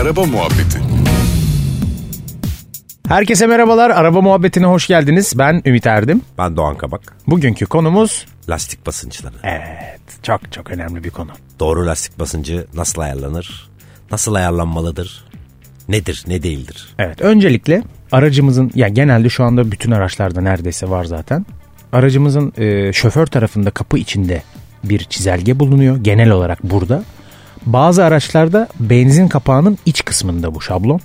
Araba Muhabbeti Herkese merhabalar. Araba muhabbetine hoş geldiniz. Ben Ümit Erdim. Ben Doğan Kabak. Bugünkü konumuz Lastik basınçları. evet çok çok önemli bir konu. Doğru lastik basıncı nasıl ayarlanır? Nasıl ayarlanmalıdır? Nedir, ne değildir? Evet öncelikle aracımızın ya genelde şu anda bütün araçlarda neredeyse var zaten. Aracımızın e, şoför tarafında kapı içinde bir çizelge bulunuyor genel olarak burada. Bazı araçlarda benzin kapağının iç kısmında bu şablon.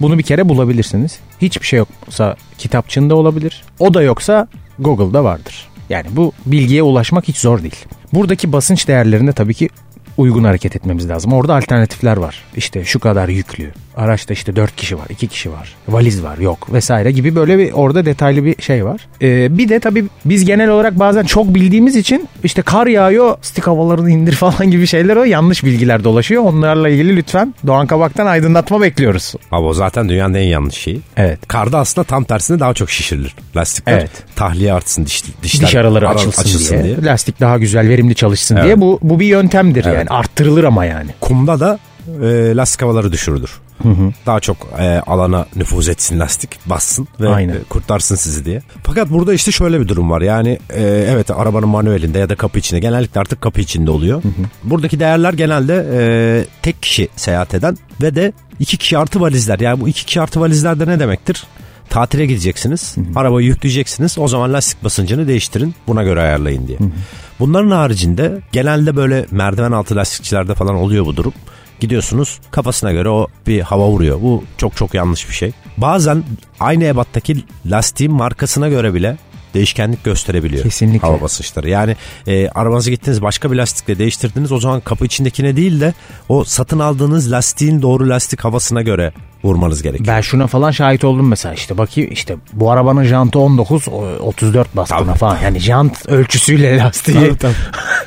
Bunu bir kere bulabilirsiniz. Hiçbir şey yoksa kitapçığında olabilir. O da yoksa Google'da vardır. Yani bu bilgiye ulaşmak hiç zor değil. Buradaki basınç değerlerinde tabii ki uygun hareket etmemiz lazım. Orada alternatifler var. İşte şu kadar yüklü. Araçta işte 4 kişi var, 2 kişi var. Valiz var, yok vesaire gibi böyle bir orada detaylı bir şey var. Ee, bir de tabii biz genel olarak bazen çok bildiğimiz için işte kar yağıyor, stik havalarını indir falan gibi şeyler o yanlış bilgiler dolaşıyor. Onlarla ilgili lütfen Doğan Kabak'tan aydınlatma bekliyoruz. Abi o zaten dünyanın en yanlış şeyi. Evet. Karda aslında tam tersine daha çok şişirilir. Lastikler Evet. tahliye artsın, diş, dişler diş araları ara- açılsın, diye, lastik daha güzel verimli çalışsın diye bu bu bir yöntemdir yani arttırılır ama yani. Kumda da e, lastik havaları düşürülür. Daha çok e, alana nüfuz etsin lastik, bassın ve Aynen. e, kurtarsın sizi diye. Fakat burada işte şöyle bir durum var. Yani e, evet arabanın manuelinde ya da kapı içinde genellikle artık kapı içinde oluyor. Buradaki değerler genelde e, tek kişi seyahat eden ve de iki kişi artı valizler. Yani bu iki kişi artı valizler de ne demektir? Tatile gideceksiniz, arabayı yükleyeceksiniz. O zaman lastik basıncını değiştirin, buna göre ayarlayın diye. Bunların haricinde genelde böyle merdiven altı lastikçilerde falan oluyor bu durum. Gidiyorsunuz kafasına göre o bir hava vuruyor. Bu çok çok yanlış bir şey. Bazen aynı ebattaki lastiğin markasına göre bile değişkenlik gösterebiliyor. Kesinlikle. Hava basınçları. Yani e, arabanızı gittiniz başka bir lastikle değiştirdiniz. O zaman kapı içindekine değil de o satın aldığınız lastiğin doğru lastik havasına göre vurmanız gerekiyor. Ben şuna falan şahit oldum mesela işte bakayım işte bu arabanın jantı 19 o 34 bastığına Tabii. falan yani jant ölçüsüyle lastiği Tabii,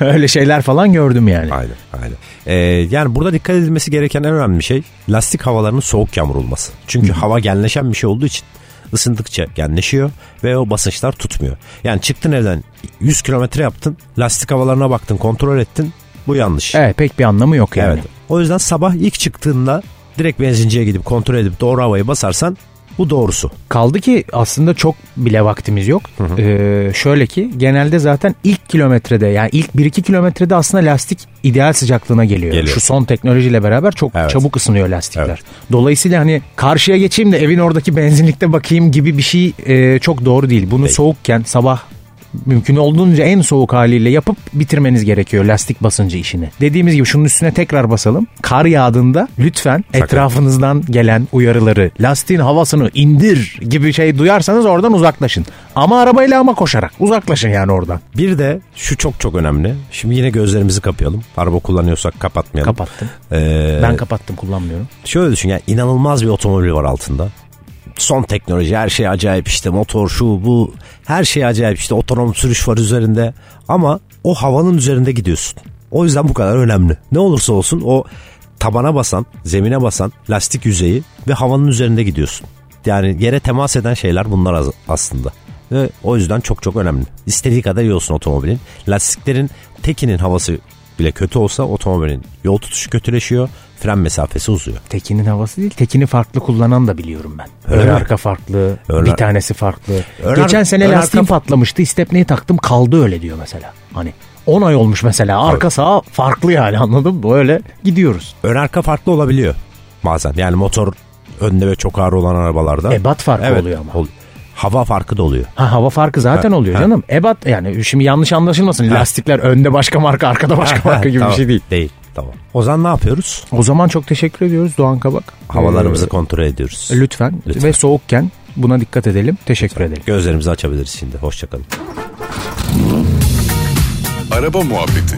öyle şeyler falan gördüm yani. Aynen aynen. Ee, yani burada dikkat edilmesi gereken en önemli şey lastik havalarının soğukken vurulması. Çünkü hava genleşen bir şey olduğu için ısındıkça genleşiyor ve o basınçlar tutmuyor. Yani çıktın evden 100 kilometre yaptın lastik havalarına baktın kontrol ettin bu yanlış. Evet pek bir anlamı yok yani. Evet. O yüzden sabah ilk çıktığında direkt benzinciye gidip kontrol edip doğru havayı basarsan bu doğrusu. Kaldı ki aslında çok bile vaktimiz yok. Ee, şöyle ki genelde zaten ilk kilometrede yani ilk 1-2 kilometrede aslında lastik ideal sıcaklığına geliyor. Geliyor. Şu son teknolojiyle beraber çok Evet. çabuk ısınıyor lastikler. Evet. Dolayısıyla hani karşıya geçeyim de evin oradaki benzinlikte bakayım gibi bir şey e, çok doğru değil. Bunu Değil. soğukken sabah mümkün olduğunca en soğuk haliyle yapıp bitirmeniz gerekiyor lastik basıncı işini. Dediğimiz gibi şunun üstüne tekrar basalım. Kar yağdığında lütfen etrafınızdan gelen uyarıları lastiğin havasını indir gibi şey duyarsanız oradan uzaklaşın. Ama arabayla ama koşarak uzaklaşın yani oradan. Bir de şu çok çok önemli. Şimdi yine gözlerimizi kapayalım. Araba kullanıyorsak kapatmayalım. Kapattım. Ee, Ben kapattım kullanmıyorum. şöyle düşün yani inanılmaz bir otomobil var altında. Son teknoloji her şey acayip işte motor şu bu her şey acayip işte otonom sürüş var üzerinde ama o havanın üzerinde gidiyorsun. O yüzden bu kadar önemli. Ne olursa olsun o tabana basan, zemine basan lastik yüzeyi ve havanın üzerinde gidiyorsun. Yani yere temas eden şeyler bunlar aslında. Ve o yüzden çok çok önemli. İstediği kadar iyi olsun otomobilin. Lastiklerin tekinin havası bile kötü olsa otomobilin yol tutuşu kötüleşiyor, fren mesafesi uzuyor. Tekinin havası değil, tekini farklı kullanan da biliyorum ben. Öyle ön mi? arka farklı, Ön bir ar- tanesi farklı. Ön Geçen ar- sene ön lastiğim arka- patlamıştı, istepneyi taktım kaldı öyle diyor mesela. Hani 10 ay olmuş mesela, arka sağ farklı yani anladın mı? Böyle gidiyoruz. Ön arka farklı olabiliyor bazen. Yani motor önde ve çok ağır olan arabalarda. Ebat farkı oluyor ama. ol- hava farkı da oluyor. Ha hava farkı zaten Ha, oluyor ha. canım. Ebat yani şimdi yanlış anlaşılmasın. Lastikler önde başka marka, arkada başka marka gibi Tamam, bir şey değil. Değil. Tamam. O zaman ne yapıyoruz? O zaman çok teşekkür ediyoruz Doğan Kabak. Havalarımızı Ee, kontrol ediyoruz. lütfen. Lütfen. ve soğukken buna dikkat edelim. Teşekkür edelim. Gözlerimizi açabiliriz şimdi. Hoşçakalın. Araba Muhabbeti